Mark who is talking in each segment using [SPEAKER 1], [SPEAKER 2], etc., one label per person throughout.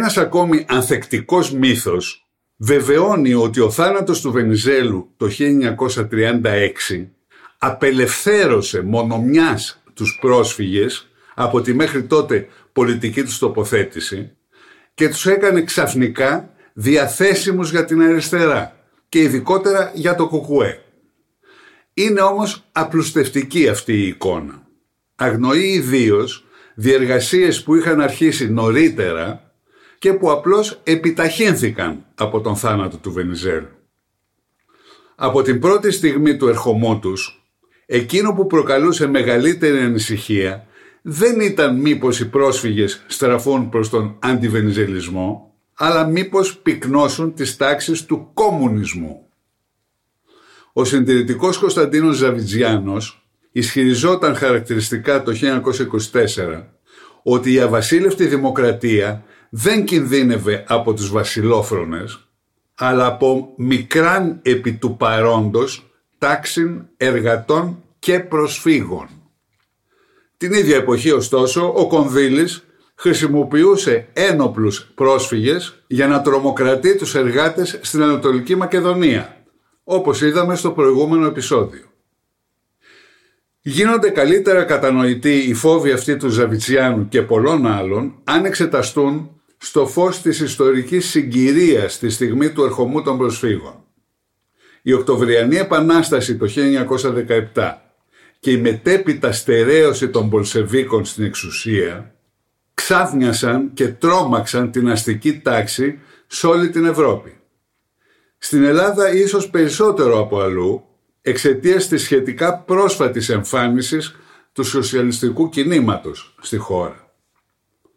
[SPEAKER 1] Ένας ακόμη ανθεκτικός μύθος βεβαιώνει ότι ο θάνατος του Βενιζέλου το 1936 απελευθέρωσε μονομιάς τους πρόσφυγες από τη μέχρι τότε πολιτική τους τοποθέτηση και τους έκανε ξαφνικά διαθέσιμους για την αριστερά και ειδικότερα για το κουκουέ. Είναι όμως απλουστευτική αυτή η εικόνα. Αγνοεί ιδίως διεργασίες που είχαν αρχίσει νωρίτερα και που απλώς επιταχύνθηκαν από τον θάνατο του Βενιζέλου. Από την πρώτη στιγμή του ερχομού τους, εκείνο που προκαλούσε μεγαλύτερη ανησυχία δεν ήταν μήπως οι πρόσφυγες στραφούν προς τον αντιβενιζελισμό, αλλά μήπως πυκνώσουν τις τάξεις του κομμουνισμού. Ο συντηρητικός Κωνσταντίνος Ζαβιτζιάνος ισχυριζόταν χαρακτηριστικά το 1924 ότι η αβασίλευτη δημοκρατία δεν κινδύνευε από τους βασιλόφρονες, αλλά από μικράν επί του παρόντος τάξιν εργατών και προσφύγων. Την ίδια εποχή ωστόσο ο Κονδύλης χρησιμοποιούσε ένοπλους πρόσφυγες για να τρομοκρατεί τους εργάτες στην Ανατολική Μακεδονία, όπως είδαμε στο προηγούμενο επεισόδιο. Γίνονται καλύτερα κατανοητοί οι φόβοι αυτοί του Ζαβιτσιάνου και πολλών άλλων αν εξεταστούν στο φως της ιστορικής συγκυρίας στη στιγμή του ερχομού των προσφύγων. Η Οκτωβριανή Επανάσταση το 1917 και η μετέπειτα στερέωση των Πολσεβίκων στην εξουσία ξάφνιασαν και τρόμαξαν την αστική τάξη σε όλη την Ευρώπη. Στην Ελλάδα ίσως περισσότερο από αλλού εξαιτίας της σχετικά πρόσφατης εμφάνισης του σοσιαλιστικού κινήματος στη χώρα.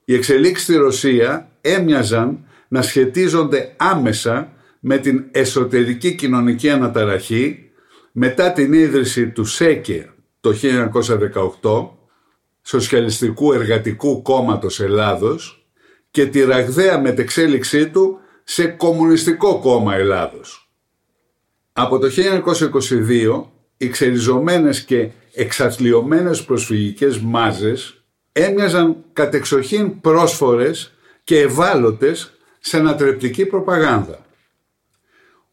[SPEAKER 1] Οι εξελίξεις στη Ρωσία έμοιαζαν να σχετίζονται άμεσα με την εσωτερική κοινωνική αναταραχή μετά την ίδρυση του ΣΕΚΕ το 1918, Σοσιαλιστικού Εργατικού Κόμματος Ελλάδος και τη ραγδαία μετεξέλιξή του σε Κομμουνιστικό Κόμμα Ελλάδος. Από το 1922 οι ξεριζωμένες και εξαθλειωμένες προσφυγικές μάζες έμοιαζαν κατεξοχήν πρόσφορες και ευάλωτες σε ανατρεπτική προπαγάνδα.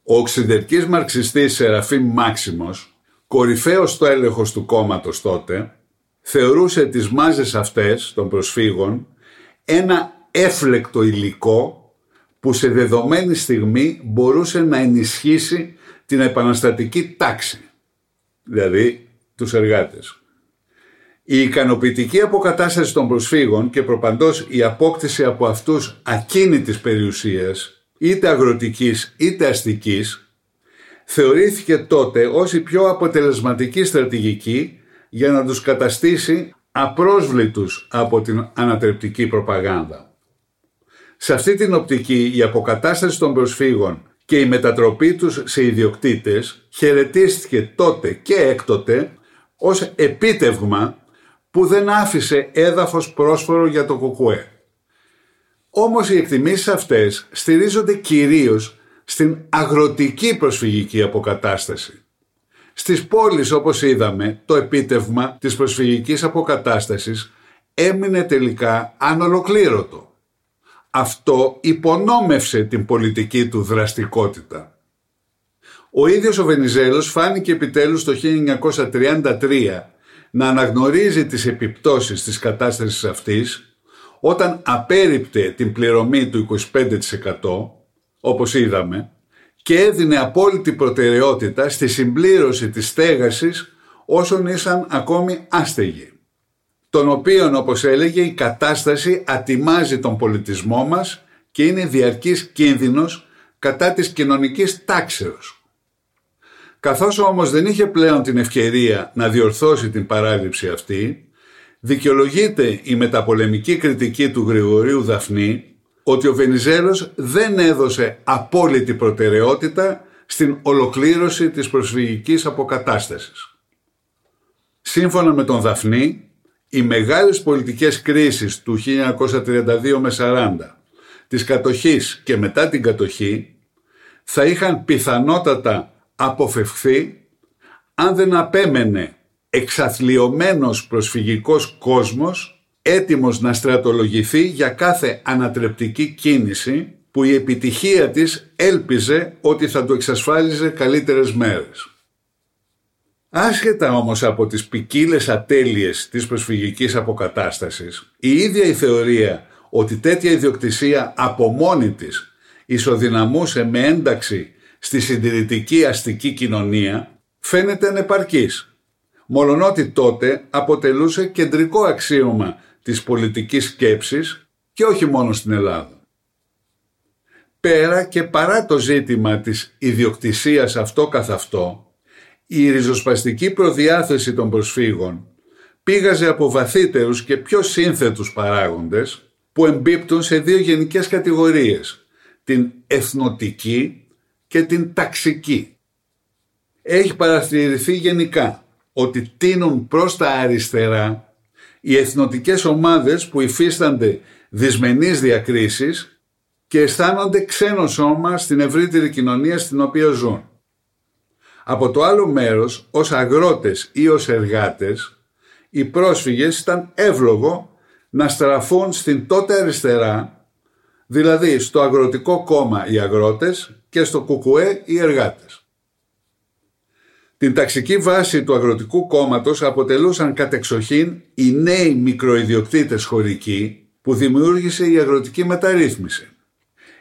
[SPEAKER 1] Ο οξυδερκής μαρξιστής Σεραφείμ Μάξιμος, κορυφαίος στο έλεγχος του κόμματος τότε, θεωρούσε τις μάζες αυτές των προσφύγων ένα έφλεκτο υλικό που σε δεδομένη στιγμή μπορούσε να ενισχύσει την επαναστατική τάξη, δηλαδή τους εργάτες. Η ικανοποιητική αποκατάσταση των προσφύγων και προπαντός η απόκτηση από αυτούς ακίνητης περιουσίας, είτε αγροτικής είτε αστικής, θεωρήθηκε τότε ως η πιο αποτελεσματική στρατηγική για να τους καταστήσει απρόσβλητους από την ανατρεπτική προπαγάνδα. Σε αυτή την οπτική η αποκατάσταση των προσφύγων και η μετατροπή τους σε ιδιοκτήτες χαιρετίστηκε τότε και έκτοτε ως επίτευγμα που δεν άφησε έδαφος πρόσφορο για το κουκουέ. Όμως οι εκτιμήσεις αυτές στηρίζονται κυρίως στην αγροτική προσφυγική αποκατάσταση. Στις πόλεις όπως είδαμε το επίτευγμα της προσφυγικής αποκατάστασης έμεινε τελικά ανολοκλήρωτο. Αυτό υπονόμευσε την πολιτική του δραστικότητα. Ο ίδιος ο Βενιζέλος φάνηκε επιτέλους το 1933 να αναγνωρίζει τις επιπτώσεις της κατάστασης αυτής όταν απέριπτε την πληρωμή του 25% όπως είδαμε και έδινε απόλυτη προτεραιότητα στη συμπλήρωση της στέγασης όσων ήσαν ακόμη άστεγοι τον οποίον όπως έλεγε η κατάσταση ατιμάζει τον πολιτισμό μας και είναι διαρκής κίνδυνος κατά της κοινωνικής τάξεως. Καθώς όμως δεν είχε πλέον την ευκαιρία να διορθώσει την παράληψη αυτή, δικαιολογείται η μεταπολεμική κριτική του Γρηγορίου Δαφνή ότι ο Βενιζέλος δεν έδωσε απόλυτη προτεραιότητα στην ολοκλήρωση της προσφυγικής αποκατάστασης. Σύμφωνα με τον Δαφνή, οι μεγάλες πολιτικές κρίσεις του 1932 με 40, της κατοχής και μετά την κατοχή, θα είχαν πιθανότατα αποφευχθεί αν δεν απέμενε εξαθλειωμένος προσφυγικός κόσμος έτοιμος να στρατολογηθεί για κάθε ανατρεπτική κίνηση που η επιτυχία της έλπιζε ότι θα του εξασφάλιζε καλύτερες μέρες. Άσχετα όμως από τις ποικίλες ατέλειες της προσφυγικής αποκατάστασης, η ίδια η θεωρία ότι τέτοια ιδιοκτησία από μόνη της ισοδυναμούσε με ένταξη στη συντηρητική αστική κοινωνία φαίνεται ανεπαρκής, μολονότι τότε αποτελούσε κεντρικό αξίωμα της πολιτικής σκέψης και όχι μόνο στην Ελλάδα. Πέρα και παρά το ζήτημα της ιδιοκτησίας αυτό καθ' αυτό, η ριζοσπαστική προδιάθεση των προσφύγων πήγαζε από βαθύτερους και πιο σύνθετους παράγοντες που εμπίπτουν σε δύο γενικές κατηγορίες, την εθνοτική και την ταξική. Έχει παρατηρηθεί γενικά ότι τίνουν προς τα αριστερά οι εθνοτικές ομάδες που υφίστανται δυσμενείς διακρίσεις και αισθάνονται ξένο σώμα στην ευρύτερη κοινωνία στην οποία ζουν. Από το άλλο μέρος, ως αγρότες ή ως εργάτες, οι πρόσφυγες ήταν εύλογο να στραφούν στην τότε αριστερά, δηλαδή στο αγροτικό κόμμα οι αγρότες και στο κουκουέ οι εργάτες. Την ταξική βάση του αγροτικού κόμματος αποτελούσαν κατεξοχήν οι νέοι μικροϊδιοκτήτες χωρικοί που δημιούργησε η αγροτική μεταρρύθμιση.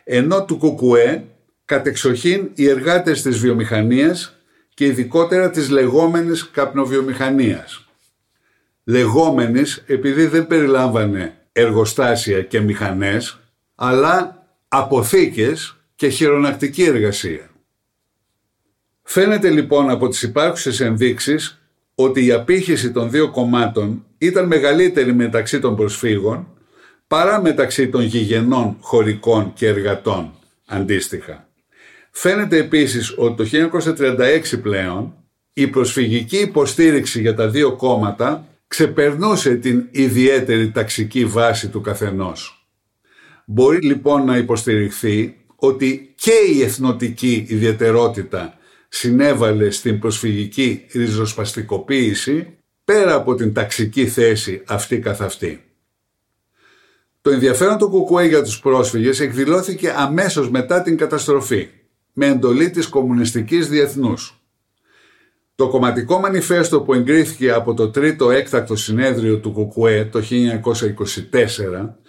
[SPEAKER 1] Ενώ του κουκουέ κατεξοχήν οι εργάτες της βιομηχανίας και ειδικότερα της λεγόμενης καπνοβιομηχανίας. Λεγόμενης επειδή δεν περιλάμβανε εργοστάσια και μηχανές, αλλά αποθήκες και χειρονακτική εργασία. Φαίνεται λοιπόν από τις υπάρχουσες ενδείξεις ότι η απήχηση των δύο κομμάτων ήταν μεγαλύτερη μεταξύ των προσφύγων παρά μεταξύ των γηγενών χωρικών και εργατών αντίστοιχα. Φαίνεται επίσης ότι το 1936 πλέον η προσφυγική υποστήριξη για τα δύο κόμματα ξεπερνούσε την ιδιαίτερη ταξική βάση του καθενός. Μπορεί λοιπόν να υποστηριχθεί ότι και η εθνοτική ιδιαιτερότητα συνέβαλε στην προσφυγική ριζοσπαστικοποίηση πέρα από την ταξική θέση αυτή καθ' αυτή. Το ενδιαφέρον του Κουκουέ για τους πρόσφυγες εκδηλώθηκε αμέσως μετά την καταστροφή με εντολή της Κομμουνιστικής Διεθνούς. Το κομματικό μανιφέστο που εγκρίθηκε από το τρίτο έκτακτο συνέδριο του ΚΚΕ το 1924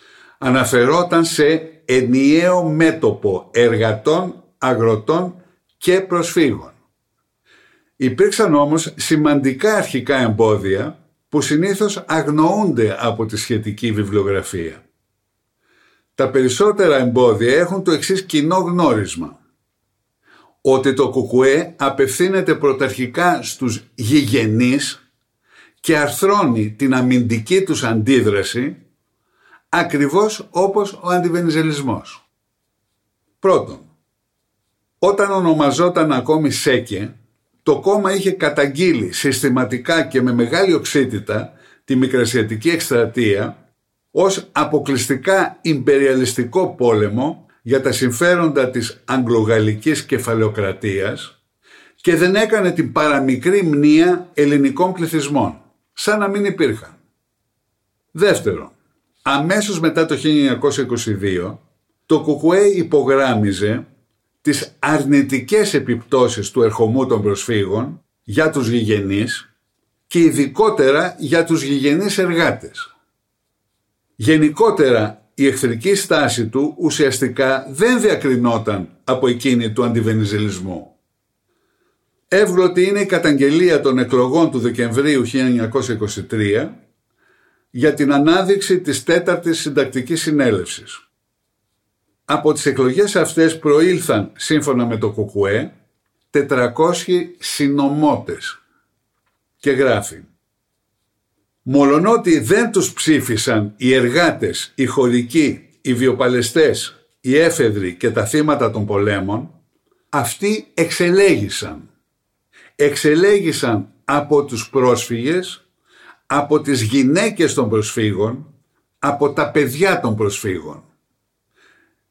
[SPEAKER 1] αναφερόταν σε ενιαίο μέτωπο εργατών, αγροτών και προσφύγων. Υπήρξαν όμως σημαντικά αρχικά εμπόδια που συνήθως αγνοούνται από τη σχετική βιβλιογραφία. Τα περισσότερα εμπόδια έχουν το εξής κοινό γνώρισμα ότι το κουκουέ απευθύνεται πρωταρχικά στους γηγενείς και αρθρώνει την αμυντική τους αντίδραση ακριβώς όπως ο αντιβενιζελισμός. Πρώτον, όταν ονομαζόταν ακόμη ΣΕΚΕ, το κόμμα είχε καταγγείλει συστηματικά και με μεγάλη οξύτητα τη Μικρασιατική Εκστρατεία ως αποκλειστικά ιμπεριαλιστικό πόλεμο για τα συμφέροντα της αγγλογαλλικής κεφαλαιοκρατίας και δεν έκανε την παραμικρή μνήα ελληνικών πληθυσμών, σαν να μην υπήρχαν. Δεύτερον, αμέσως μετά το 1922, το Κουκουέ υπογράμμιζε τις αρνητικές επιπτώσεις του ερχομού των προσφύγων για τους γηγενείς και ειδικότερα για τους γηγενείς εργάτες. Γενικότερα η εχθρική στάση του ουσιαστικά δεν διακρινόταν από εκείνη του αντιβενιζελισμού. Εύγλωτη είναι η καταγγελία των εκλογών του Δεκεμβρίου 1923 για την ανάδειξη της τέταρτης συντακτικής συνέλευσης. Από τις εκλογές αυτές προήλθαν, σύμφωνα με το ΚΚΕ, 400 συνομότες και γράφει Μολονότι δεν τους ψήφισαν οι εργάτες, οι χωρικοί, οι βιοπαλαιστές, οι έφεδροι και τα θύματα των πολέμων, αυτοί εξελέγησαν. Εξελέγησαν από τους πρόσφυγες, από τις γυναίκες των προσφύγων, από τα παιδιά των προσφύγων.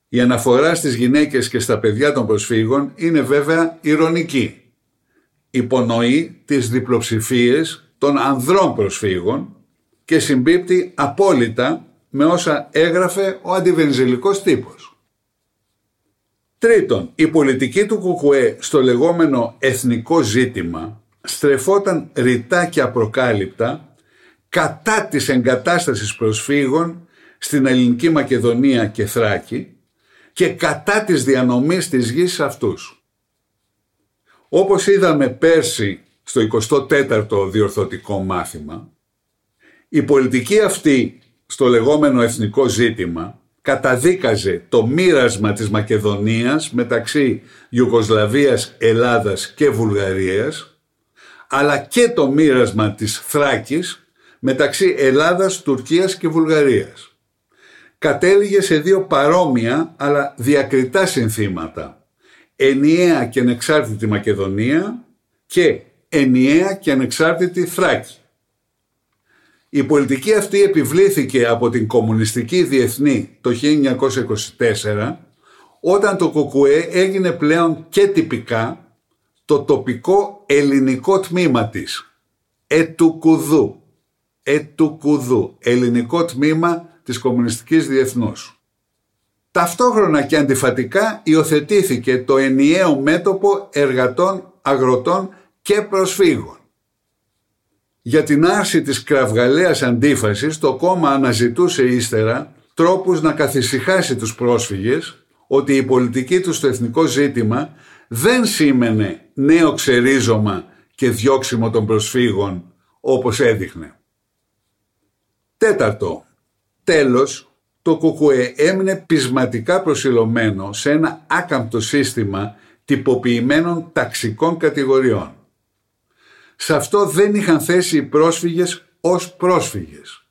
[SPEAKER 1] Η αναφορά στις γυναίκες και στα παιδιά των προσφύγων είναι βέβαια ηρωνική. Υπονοεί τις διπλοψηφίες των ανδρών προσφύγων και συμπίπτει απόλυτα με όσα έγραφε ο αντιβενζελικός τύπος. Τρίτον, η πολιτική του Κουκουέ στο λεγόμενο εθνικό ζήτημα στρεφόταν ρητά και απροκάλυπτα κατά της εγκατάστασης προσφύγων στην ελληνική Μακεδονία και Θράκη και κατά της διανομής της γης σε αυτούς. Όπως είδαμε πέρσι στο 24ο διορθωτικό μάθημα, η πολιτική αυτή στο λεγόμενο εθνικό ζήτημα καταδίκαζε το μοίρασμα της Μακεδονίας μεταξύ Ιουγκοσλαβίας, Ελλάδας και Βουλγαρίας, αλλά και το μοίρασμα της Θράκης μεταξύ Ελλάδας, Τουρκίας και Βουλγαρίας. Κατέληγε σε δύο παρόμοια αλλά διακριτά συνθήματα. Ενιαία και ανεξάρτητη Μακεδονία και ενιαία και ανεξάρτητη Θράκη. Η πολιτική αυτή επιβλήθηκε από την Κομμουνιστική Διεθνή το 1924 όταν το ΚΚΕ έγινε πλέον και τυπικά το τοπικό ελληνικό τμήμα της. Ετουκουδού. Ετουκουδού. Ελληνικό τμήμα της Κομμουνιστικής Διεθνούς. Ταυτόχρονα και αντιφατικά υιοθετήθηκε το ενιαίο μέτωπο εργατών, αγροτών και προσφύγων. Για την άρση της κραυγαλαίας αντίφασης το κόμμα αναζητούσε ύστερα τρόπους να καθησυχάσει τους πρόσφυγες ότι η πολιτική τους στο εθνικό ζήτημα δεν σήμαινε νέο ξερίζωμα και διώξιμο των προσφύγων όπως έδειχνε. Τέταρτο, τέλος, το ΚΚΕ έμεινε πεισματικά προσιλωμένο σε ένα άκαμπτο σύστημα τυποποιημένων ταξικών κατηγοριών. Σε αυτό δεν είχαν θέση οι πρόσφυγες ως πρόσφυγες.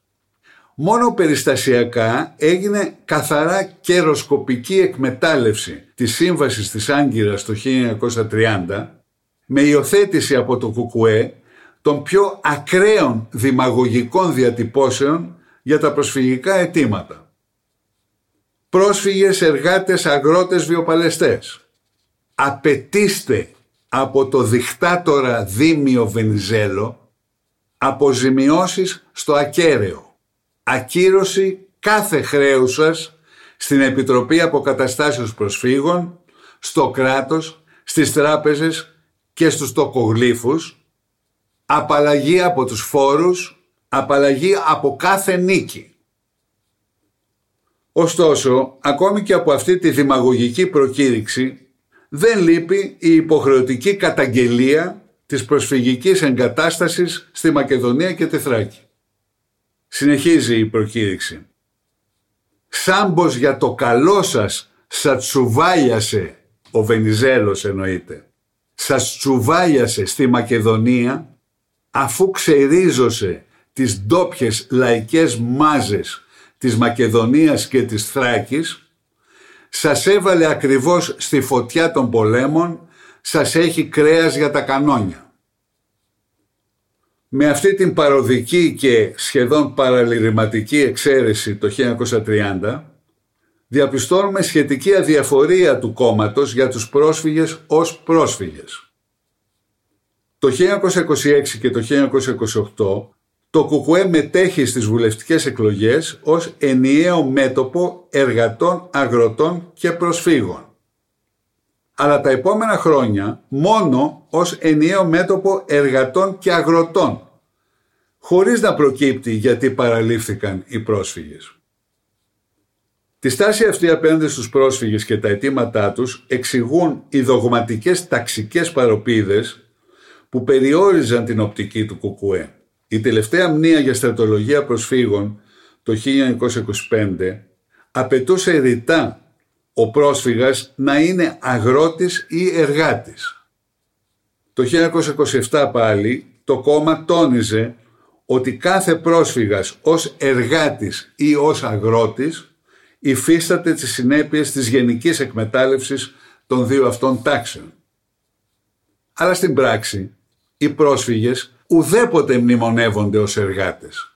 [SPEAKER 1] Μόνο περιστασιακά έγινε καθαρά καιροσκοπική εκμετάλλευση της σύμβασης της Άγκυρας το 1930 με υιοθέτηση από το ΚΚΕ των πιο ακραίων δημαγωγικών διατυπώσεων για τα προσφυγικά αιτήματα. Πρόσφυγες, εργάτες, αγρότες, βιοπαλαιστές. Απαιτήστε από το δικτάτορα Δήμιο Βενιζέλο αποζημιώσεις στο ακέραιο. Ακύρωση κάθε χρέους σας στην Επιτροπή Αποκαταστάσεως Προσφύγων, στο κράτος, στις τράπεζες και στους τοκογλύφους, απαλλαγή από τους φόρους, απαλλαγή από κάθε νίκη. Ωστόσο, ακόμη και από αυτή τη δημαγωγική προκήρυξη δεν λείπει η υποχρεωτική καταγγελία της προσφυγικής εγκατάστασης στη Μακεδονία και τη Θράκη. Συνεχίζει η προκήρυξη. Σάμπος για το καλό σας σας τσουβάλιασε, ο Βενιζέλος εννοείται, σας τσουβάλιασε στη Μακεδονία αφού ξερίζωσε τις ντόπιες λαϊκές μάζες της Μακεδονίας και της Θράκης σας έβαλε ακριβώς στη φωτιά των πολέμων, σας έχει κρέας για τα κανόνια. Με αυτή την παροδική και σχεδόν παραλυρηματική εξαίρεση το 1930, διαπιστώνουμε σχετική αδιαφορία του κόμματος για τους πρόσφυγες ως πρόσφυγες. Το 1926 και το 1928 το ΚΚΕ μετέχει στις βουλευτικές εκλογές ως ενιαίο μέτωπο εργατών, αγροτών και προσφύγων. Αλλά τα επόμενα χρόνια μόνο ως ενιαίο μέτωπο εργατών και αγροτών χωρίς να προκύπτει γιατί παραλήφθηκαν οι πρόσφυγες. Τη στάση αυτή απέναντι στους πρόσφυγες και τα αιτήματά τους εξηγούν οι δογματικές ταξικές παροπίδες που περιόριζαν την οπτική του Κουκουέ. Η τελευταία μνήα για στρατολογία προσφύγων το 1925 απαιτούσε ρητά ο πρόσφυγας να είναι αγρότης ή εργάτης. Το 1927 πάλι το κόμμα τόνιζε ότι κάθε πρόσφυγας ως εργάτης ή ως αγρότης υφίσταται τις συνέπειες της γενικής εκμετάλλευσης των δύο αυτών τάξεων. Αλλά στην πράξη οι πρόσφυγες ουδέποτε μνημονεύονται ως εργάτες.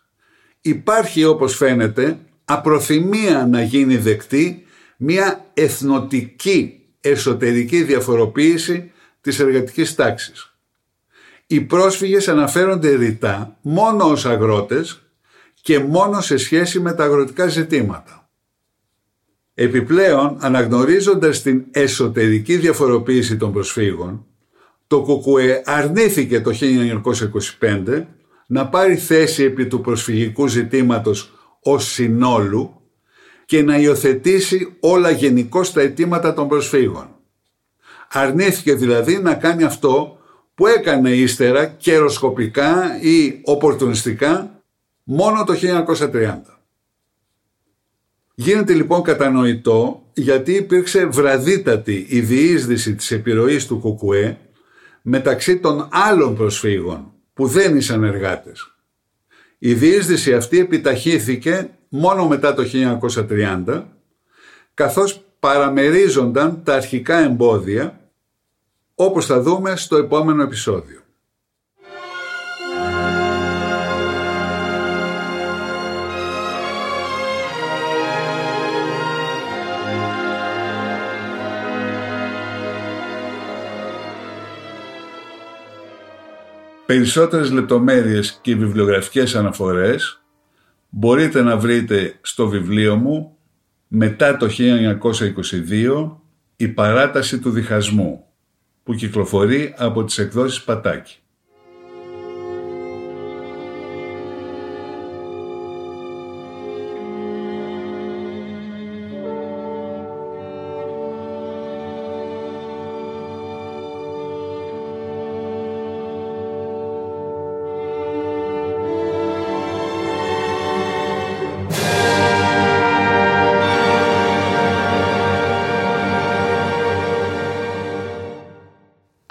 [SPEAKER 1] Υπάρχει όπως φαίνεται απροθυμία να γίνει δεκτή μια εθνοτική εσωτερική διαφοροποίηση της εργατικής τάξης. Οι πρόσφυγες αναφέρονται ρητά μόνο ως αγρότες και μόνο σε σχέση με τα αγροτικά ζητήματα. Επιπλέον, αναγνωρίζοντας την εσωτερική διαφοροποίηση των προσφύγων, το ΚΚΕ αρνήθηκε το 1925 να πάρει θέση επί του προσφυγικού ζητήματος ως συνόλου και να υιοθετήσει όλα γενικώ τα αιτήματα των προσφύγων. Αρνήθηκε δηλαδή να κάνει αυτό που έκανε ύστερα καιροσκοπικά ή οπορτουνιστικά μόνο το 1930. Γίνεται λοιπόν κατανοητό γιατί υπήρξε βραδύτατη η διείσδυση της επιρροής του Κουκουέ μεταξύ των άλλων προσφύγων που δεν ήσαν εργάτες. Η διείσδυση αυτή επιταχύθηκε μόνο μετά το 1930 καθώς παραμερίζονταν τα αρχικά εμπόδια όπως θα δούμε στο επόμενο επεισόδιο. Περισσότερες λεπτομέρειες και βιβλιογραφικές αναφορές μπορείτε να βρείτε στο βιβλίο μου μετά το 1922 «Η παράταση του διχασμού» που κυκλοφορεί από τις εκδόσεις Πατάκη.